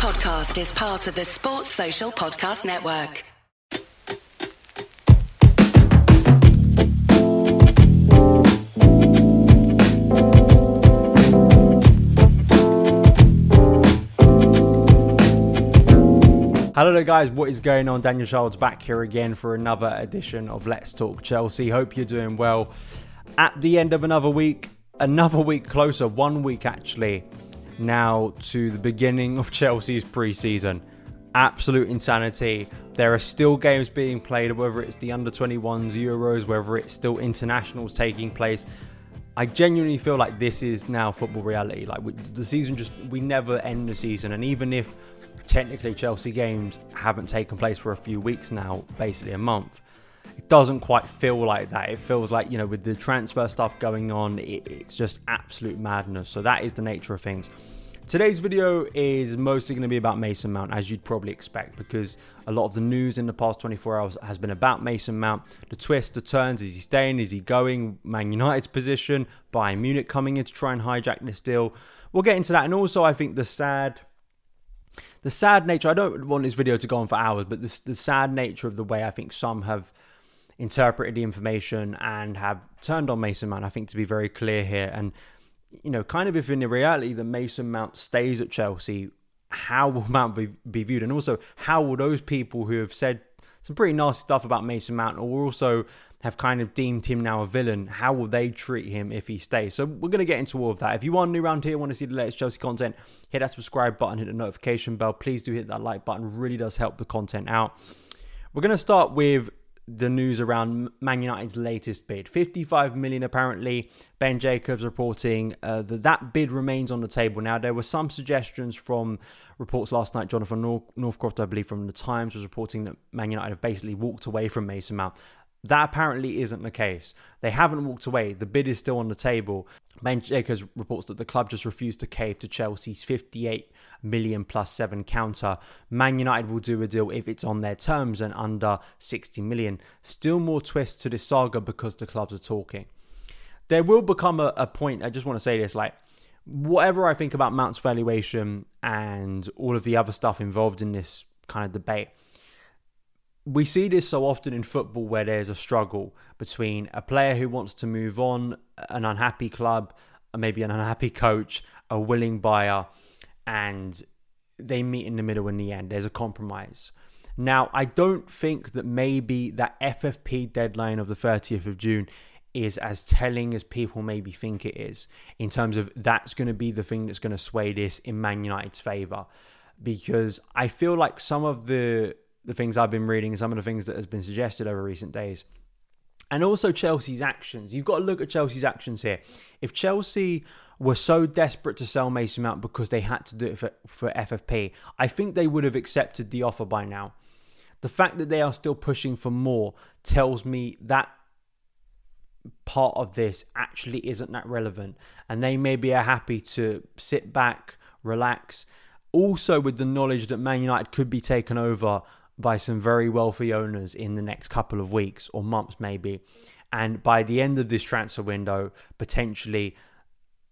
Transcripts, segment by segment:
podcast is part of the Sports Social Podcast Network. Hello guys, what is going on? Daniel Childs back here again for another edition of Let's Talk Chelsea. Hope you're doing well. At the end of another week, another week closer, one week actually, now to the beginning of Chelsea's pre-season. Absolute insanity. There are still games being played, whether it's the under 21s, Euros, whether it's still internationals taking place. I genuinely feel like this is now football reality. Like we, the season just we never end the season, and even if technically Chelsea games haven't taken place for a few weeks now, basically a month. It doesn't quite feel like that. It feels like, you know, with the transfer stuff going on, it, it's just absolute madness. So that is the nature of things. Today's video is mostly going to be about Mason Mount, as you'd probably expect, because a lot of the news in the past 24 hours has been about Mason Mount. The twists, the turns, is he staying, is he going? Man United's position, Bayern Munich coming in to try and hijack this deal. We'll get into that. And also, I think the sad the sad nature, I don't want this video to go on for hours, but the, the sad nature of the way I think some have interpreted the information and have turned on Mason Mount, I think to be very clear here. And, you know, kind of if in the reality that Mason Mount stays at Chelsea, how will Mount be, be viewed? And also, how will those people who have said some pretty nasty stuff about Mason Mount or also have kind of deemed him now a villain, how will they treat him if he stays? So we're going to get into all of that. If you are new around here, want to see the latest Chelsea content, hit that subscribe button, hit the notification bell. Please do hit that like button. really does help the content out. We're going to start with the news around Man United's latest bid. 55 million apparently. Ben Jacobs reporting uh, that that bid remains on the table. Now, there were some suggestions from reports last night. Jonathan North- Northcroft, I believe, from the Times was reporting that Man United have basically walked away from Mason Mount. That apparently isn't the case. They haven't walked away. The bid is still on the table. Ben Jacobs reports that the club just refused to cave to Chelsea's 58 million plus seven counter. Man United will do a deal if it's on their terms and under 60 million. Still more twists to this saga because the clubs are talking. There will become a, a point, I just want to say this like, whatever I think about Mount's valuation and all of the other stuff involved in this kind of debate, we see this so often in football where there's a struggle between a player who wants to move on, an unhappy club, uh, maybe an unhappy coach, a willing buyer, and they meet in the middle in the end. There's a compromise. Now, I don't think that maybe that FFP deadline of the 30th of June is as telling as people maybe think it is in terms of that's going to be the thing that's going to sway this in Man United's favour. Because I feel like some of the the things I've been reading, some of the things that has been suggested over recent days. And also Chelsea's actions. You've got to look at Chelsea's actions here. If Chelsea were so desperate to sell Mason Mount because they had to do it for, for FFP, I think they would have accepted the offer by now. The fact that they are still pushing for more tells me that part of this actually isn't that relevant. And they maybe are happy to sit back, relax. Also, with the knowledge that Man United could be taken over by some very wealthy owners in the next couple of weeks or months, maybe. And by the end of this transfer window, potentially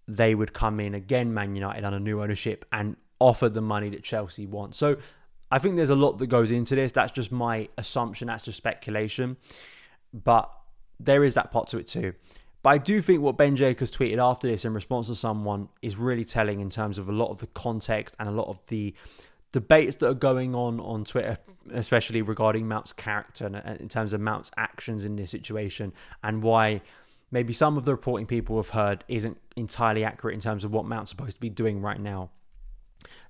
they would come in again, Man United, under new ownership and offer the money that Chelsea wants. So I think there's a lot that goes into this. That's just my assumption, that's just speculation. But there is that part to it too. But I do think what Ben Jacobs tweeted after this in response to someone is really telling in terms of a lot of the context and a lot of the debates that are going on on Twitter, especially regarding Mount's character and in terms of Mount's actions in this situation, and why maybe some of the reporting people have heard isn't entirely accurate in terms of what Mount's supposed to be doing right now.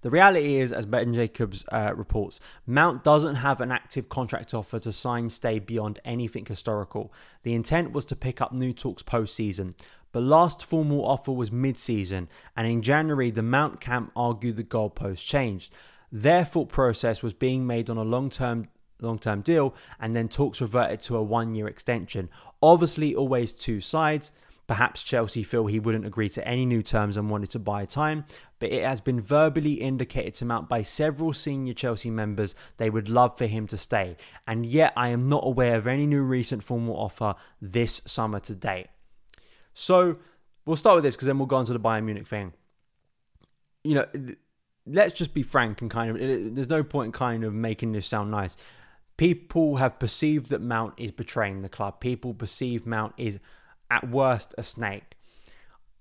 The reality is, as Ben Jacobs uh, reports, Mount doesn't have an active contract offer to sign stay beyond anything historical. The intent was to pick up new talks post season, but last formal offer was mid season, and in January, the Mount camp argued the goalpost changed. Their thought process was being made on a long term long term deal, and then talks reverted to a one year extension. Obviously, always two sides. Perhaps Chelsea feel he wouldn't agree to any new terms and wanted to buy time, but it has been verbally indicated to Mount by several senior Chelsea members they would love for him to stay, and yet I am not aware of any new recent formal offer this summer to date. So we'll start with this because then we'll go on to the Bayern Munich thing. You know, let's just be frank and kind of it, there's no point in kind of making this sound nice. People have perceived that Mount is betraying the club. People perceive Mount is at worst a snake.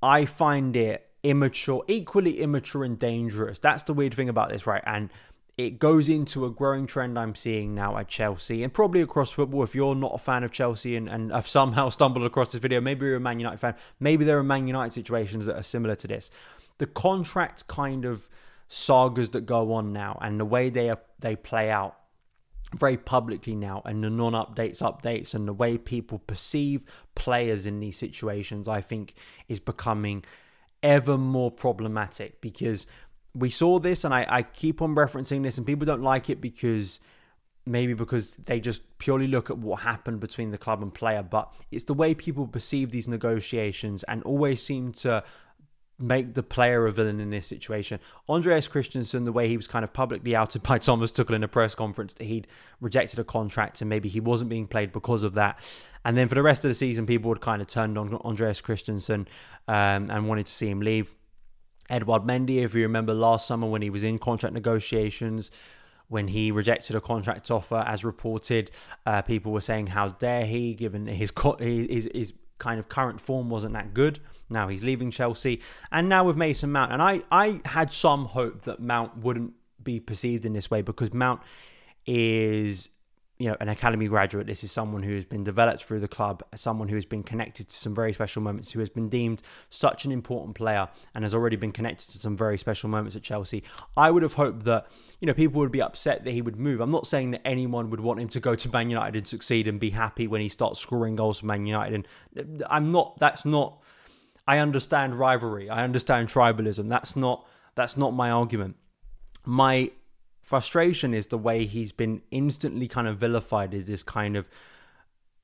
I find it immature, equally immature and dangerous. That's the weird thing about this, right? And it goes into a growing trend I'm seeing now at Chelsea and probably across football. If you're not a fan of Chelsea and, and have somehow stumbled across this video, maybe you're a Man United fan, maybe there are Man United situations that are similar to this. The contract kind of sagas that go on now and the way they are, they play out very publicly now and the non-updates updates and the way people perceive players in these situations i think is becoming ever more problematic because we saw this and I, I keep on referencing this and people don't like it because maybe because they just purely look at what happened between the club and player but it's the way people perceive these negotiations and always seem to make the player a villain in this situation. Andreas Christensen, the way he was kind of publicly outed by Thomas Tuchel in a press conference that he'd rejected a contract and maybe he wasn't being played because of that. And then for the rest of the season, people had kind of turned on Andreas Christensen um, and wanted to see him leave. Edouard Mendy, if you remember last summer when he was in contract negotiations, when he rejected a contract offer, as reported, uh, people were saying, "How dare he?" Given his his, his kind of current form wasn't that good. Now he's leaving Chelsea. And now with Mason Mount. And I, I had some hope that Mount wouldn't be perceived in this way because Mount is you know an academy graduate. This is someone who has been developed through the club someone who has been connected to some very special moments who has been deemed such an important player and has already been connected to some very special moments at Chelsea. I would have hoped that you know people would be upset that he would move. I'm not saying that anyone would want him to go to man united and succeed and be happy when he starts scoring goals for man united. And i'm not that's not i understand rivalry. I understand tribalism. That's not that's not my argument. My frustration is the way he's been instantly kind of vilified as this kind of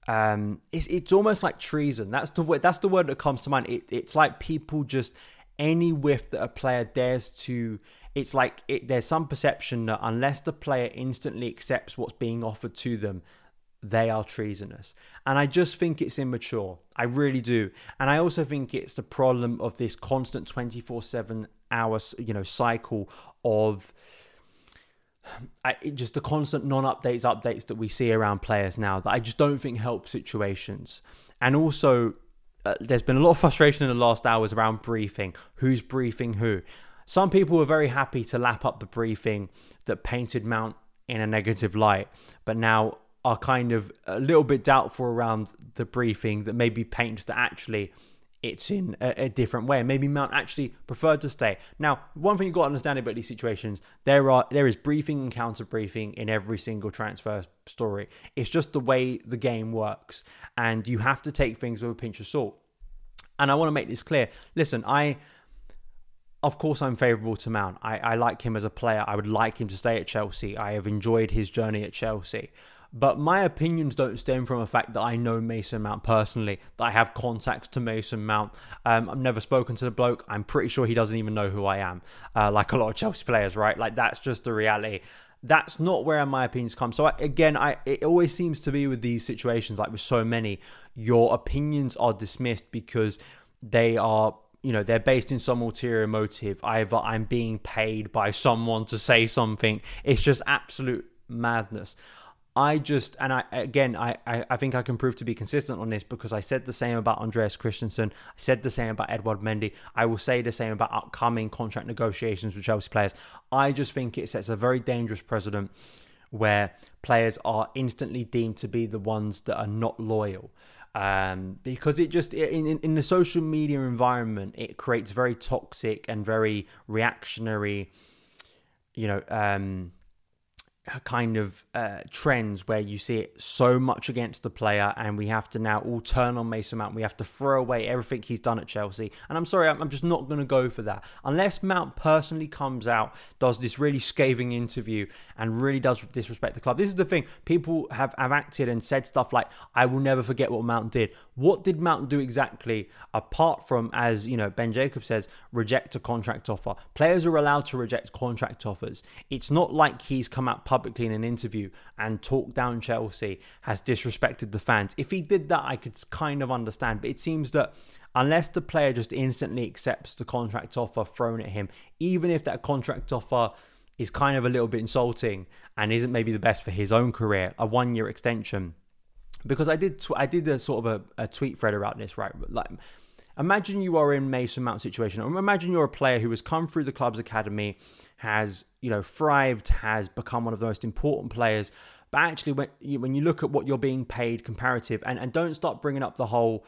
um it's it's almost like treason. That's the word that's the word that comes to mind. It, it's like people just any whiff that a player dares to it's like it, there's some perception that unless the player instantly accepts what's being offered to them they are treasonous. And i just think it's immature. I really do. And i also think it's the problem of this constant 24/7 hours you know cycle of I, just the constant non-updates updates that we see around players now that I just don't think help situations. And also, uh, there's been a lot of frustration in the last hours around briefing. Who's briefing who? Some people were very happy to lap up the briefing that painted Mount in a negative light, but now are kind of a little bit doubtful around the briefing that maybe paints that actually it's in a, a, different way. Maybe Mount actually preferred to stay. Now, one thing you've got to understand about these situations, there are there is briefing and counter briefing in every single transfer story. It's just the way the game works, and you have to take things with a pinch of salt. And I want to make this clear. Listen, I of course I'm favourable to Mount. I, I like him as a player. I would like him to stay at Chelsea. I have enjoyed his journey at Chelsea. But my opinions don't stem from the fact that I know Mason Mount personally, that I have contacts to Mason Mount. Um, I've never spoken to the bloke. I'm pretty sure he doesn't even know who I am, uh, like a lot of Chelsea players, right? Like that's just the reality. That's not where my opinions come. So I, again, I it always seems to be with these situations, like with so many, your opinions are dismissed because they are you know they're based in some ulterior motive either i'm being paid by someone to say something it's just absolute madness I just and I again I, I think I can prove to be consistent on this because I said the same about Andreas Christensen. I said the same about Edouard Mendy. I will say the same about upcoming contract negotiations with Chelsea players. I just think it sets a very dangerous precedent where players are instantly deemed to be the ones that are not loyal. Um, because it just in, in, in the social media environment it creates very toxic and very reactionary you know um, kind of uh, trends where you see it so much against the player, and we have to now all turn on Mason Mount. We have to throw away everything he's done at Chelsea. And I'm sorry, I'm just not going to go for that. Unless Mount personally comes out, does this really scathing interview, and really does disrespect the club. This is the thing. People have, have acted and said stuff like, I will never forget what Mount did. What did Mount do exactly, apart from, as you know, Ben Jacob says, reject a contract offer? Players are allowed to reject contract offers. It's not like he's come out publicly in an interview and talked down Chelsea, has disrespected the fans. If he did that, I could kind of understand. But it seems that unless the player just instantly accepts the contract offer thrown at him, even if that contract offer is kind of a little bit insulting and isn't maybe the best for his own career, a one year extension. Because I did, tw- I did a sort of a, a tweet thread about this, right? Like, imagine you are in Mason Mount situation. Imagine you're a player who has come through the club's academy, has you know thrived, has become one of the most important players. But actually, when you, when you look at what you're being paid comparative, and, and don't start bringing up the whole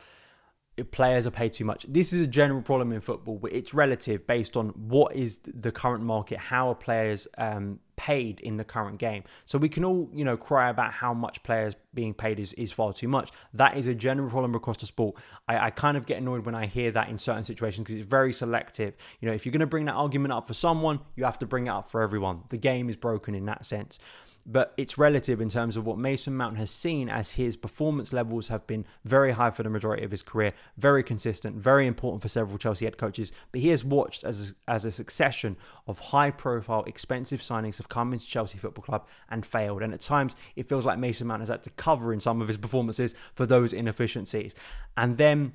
players are paid too much. This is a general problem in football. but It's relative based on what is the current market, how are players um, paid in the current game. So we can all, you know, cry about how much players being paid is, is far too much. That is a general problem across the sport. I, I kind of get annoyed when I hear that in certain situations because it's very selective. You know, if you're going to bring that argument up for someone, you have to bring it up for everyone. The game is broken in that sense but it's relative in terms of what Mason Mount has seen as his performance levels have been very high for the majority of his career, very consistent, very important for several Chelsea head coaches. But he has watched as a, as a succession of high profile, expensive signings have come into Chelsea Football Club and failed. And at times, it feels like Mason Mount has had to cover in some of his performances for those inefficiencies. And then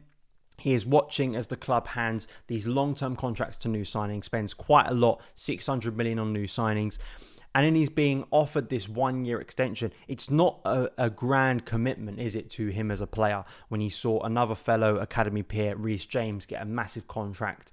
he is watching as the club hands these long-term contracts to new signings, spends quite a lot, 600 million on new signings and then he's being offered this one year extension. It's not a, a, grand commitment, is it, to him as a player when he saw another fellow academy peer, Reece James, get a massive contract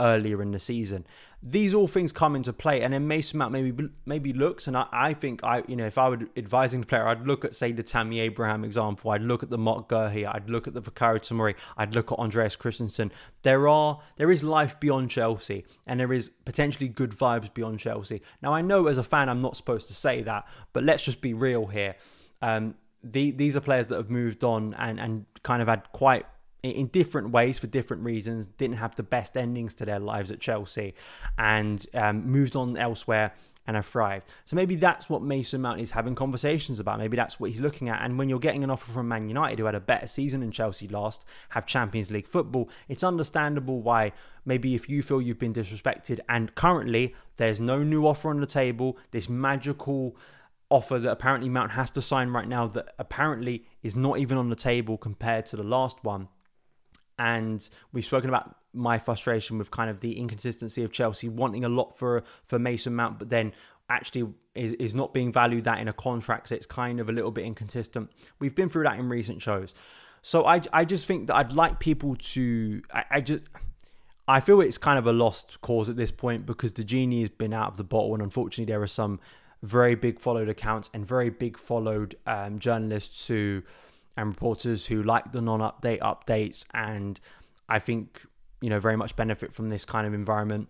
earlier in the season. These all things come into play, and then Mason Mount maybe maybe looks, and I, I think I you know if I were advising the player, I'd look at say the Tammy Abraham example, I'd look at the Marc Guéhi, I'd look at the Fikayo Tomori, I'd look at Andreas Christensen. There are there is life beyond Chelsea, and there is potentially good vibes beyond Chelsea. Now I know as a fan I'm not supposed to say that, but let's just be real here. Um, the, these are players that have moved on and, and kind of had quite in different ways for different reasons, didn't have the best endings to their lives at Chelsea and um, moved on elsewhere and have thrived. So maybe that's what Mason Mount is having conversations about. Maybe that's what he's looking at. And when you're getting an offer from Man United, who had a better season than Chelsea last, have Champions League football, it's understandable why maybe if you feel you've been disrespected and currently there's no new offer on the table, this magical offer that apparently Mount has to sign right now that apparently is not even on the table compared to the last one and we've spoken about my frustration with kind of the inconsistency of Chelsea wanting a lot for for Mason Mount, but then actually is, is not being valued that in a contract. So it's kind of a little bit inconsistent. We've been through that in recent shows. So I, I just think that I'd like people to I, I just I feel it's kind of a lost cause at this point because the genie has been out of the bottle and unfortunately there are some very big followed accounts and very big followed um, journalists who and reporters who like the non-update updates and I think you know very much benefit from this kind of environment.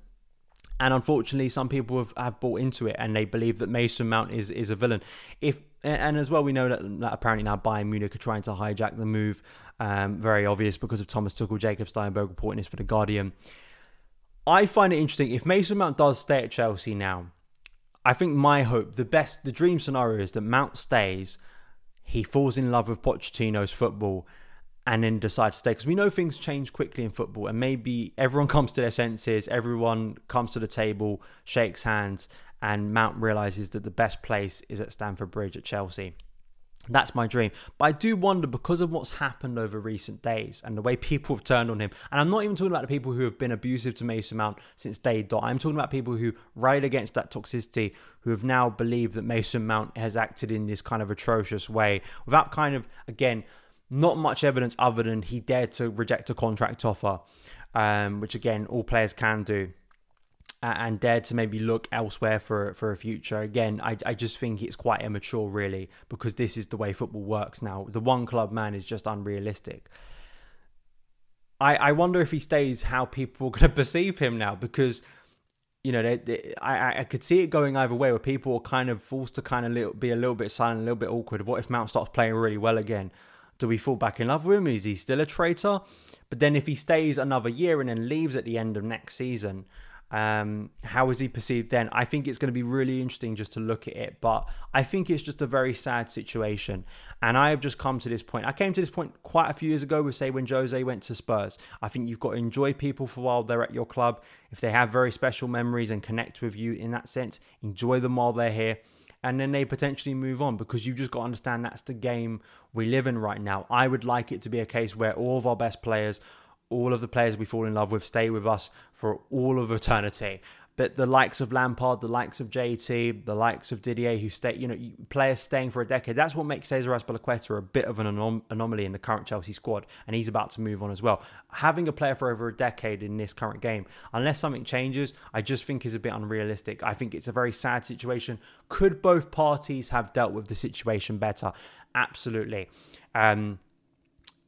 And unfortunately, some people have, have bought into it and they believe that Mason Mount is, is a villain. If and as well, we know that, that apparently now Bayern Munich are trying to hijack the move. Um, very obvious because of Thomas Tuchel, Jacob Steinberg reporting this for the Guardian. I find it interesting if Mason Mount does stay at Chelsea now. I think my hope, the best, the dream scenario is that Mount stays he falls in love with Pochettino's football and then decides to stay. Because we know things change quickly in football and maybe everyone comes to their senses everyone comes to the table shakes hands and mount realizes that the best place is at stamford bridge at chelsea that's my dream. But I do wonder because of what's happened over recent days and the way people have turned on him. And I'm not even talking about the people who have been abusive to Mason Mount since day dot. I'm talking about people who ride against that toxicity, who have now believed that Mason Mount has acted in this kind of atrocious way without kind of, again, not much evidence other than he dared to reject a contract offer, um, which again, all players can do and dare to maybe look elsewhere for for a future. Again, I, I just think it's quite immature, really, because this is the way football works now. The one club man is just unrealistic. I, I wonder if he stays, how people are going to perceive him now, because you know, they, they, I I could see it going either way, where people are kind of forced to kind of little, be a little bit silent, a little bit awkward. What if Mount starts playing really well again? Do we fall back in love with him? Is he still a traitor? But then if he stays another year and then leaves at the end of next season, um, how is he perceived then? I think it's going to be really interesting just to look at it, but I think it's just a very sad situation. And I have just come to this point. I came to this point quite a few years ago with, say, when Jose went to Spurs. I think you've got to enjoy people for while they're at your club. If they have very special memories and connect with you in that sense, enjoy them while they're here. And then they potentially move on because you've just got to understand that's the game we live in right now. I would like it to be a case where all of our best players all of the players we fall in love with stay with us for all of eternity. But the likes of Lampard, the likes of JT, the likes of Didier, who stay, you know, players staying for a decade, that's what makes Cesar Azpilicueta a bit of an anom- anomaly in the current Chelsea squad. And he's about to move on as well. Having a player for over a decade in this current game, unless something changes, I just think is a bit unrealistic. I think it's a very sad situation. Could both parties have dealt with the situation better? Absolutely. Um,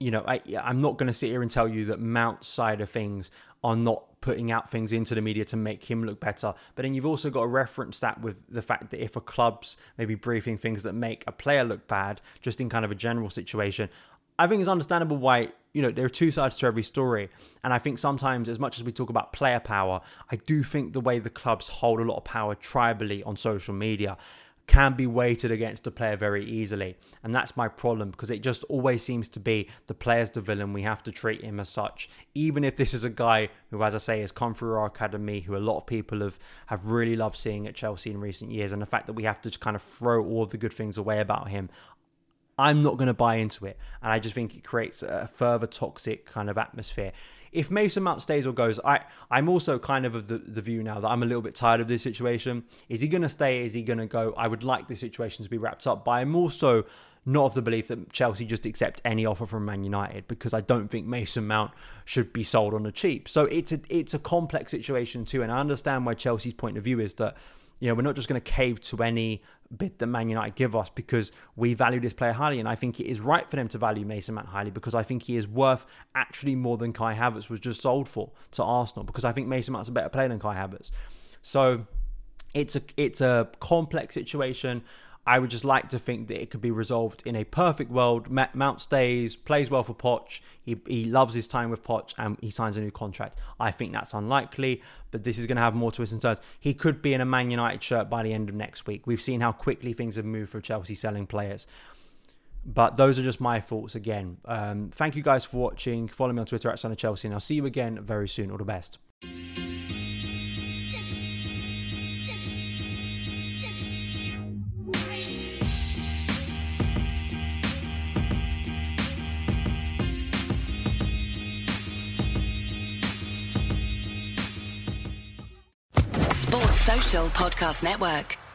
you know, I, I'm not going to sit here and tell you that Mount's side of things are not putting out things into the media to make him look better. But then you've also got to reference that with the fact that if a club's maybe briefing things that make a player look bad, just in kind of a general situation, I think it's understandable why, you know, there are two sides to every story. And I think sometimes, as much as we talk about player power, I do think the way the clubs hold a lot of power tribally on social media can be weighted against the player very easily. And that's my problem because it just always seems to be the player's the villain. We have to treat him as such. Even if this is a guy who, as I say, has come through our academy, who a lot of people have, have really loved seeing at Chelsea in recent years. And the fact that we have to just kind of throw all the good things away about him, I'm not going to buy into it. And I just think it creates a further toxic kind of atmosphere if Mason Mount stays or goes, I I'm also kind of of the, the view now that I'm a little bit tired of this situation. Is he going to stay? Is he going to go? I would like the situation to be wrapped up, but I'm also not of the belief that Chelsea just accept any offer from Man United because I don't think Mason Mount should be sold on the cheap. So it's a it's a complex situation too, and I understand why Chelsea's point of view is that you know, we're not just going to cave to any bid that Man United give us because we value this player highly. And I think it is right for them to value Mason Mount highly because I think he is worth actually more than Kai Havertz was just sold for to Arsenal because I think Mason Mount's a better player than Kai Havertz. So it's a it's a complex situation. I would just like to think that it could be resolved in a perfect world. Mount stays, plays well for Poch. He, he loves his time with Poch and he signs a new contract. I think that's unlikely, but this is going to have more twists and turns. He could be in a Man United shirt by the end of next week. We've seen how quickly things have moved for Chelsea selling players. But those are just my thoughts again. Um, thank you guys for watching. Follow me on Twitter at Son of Chelsea, and I'll see you again very soon. All the best. Podcast Network.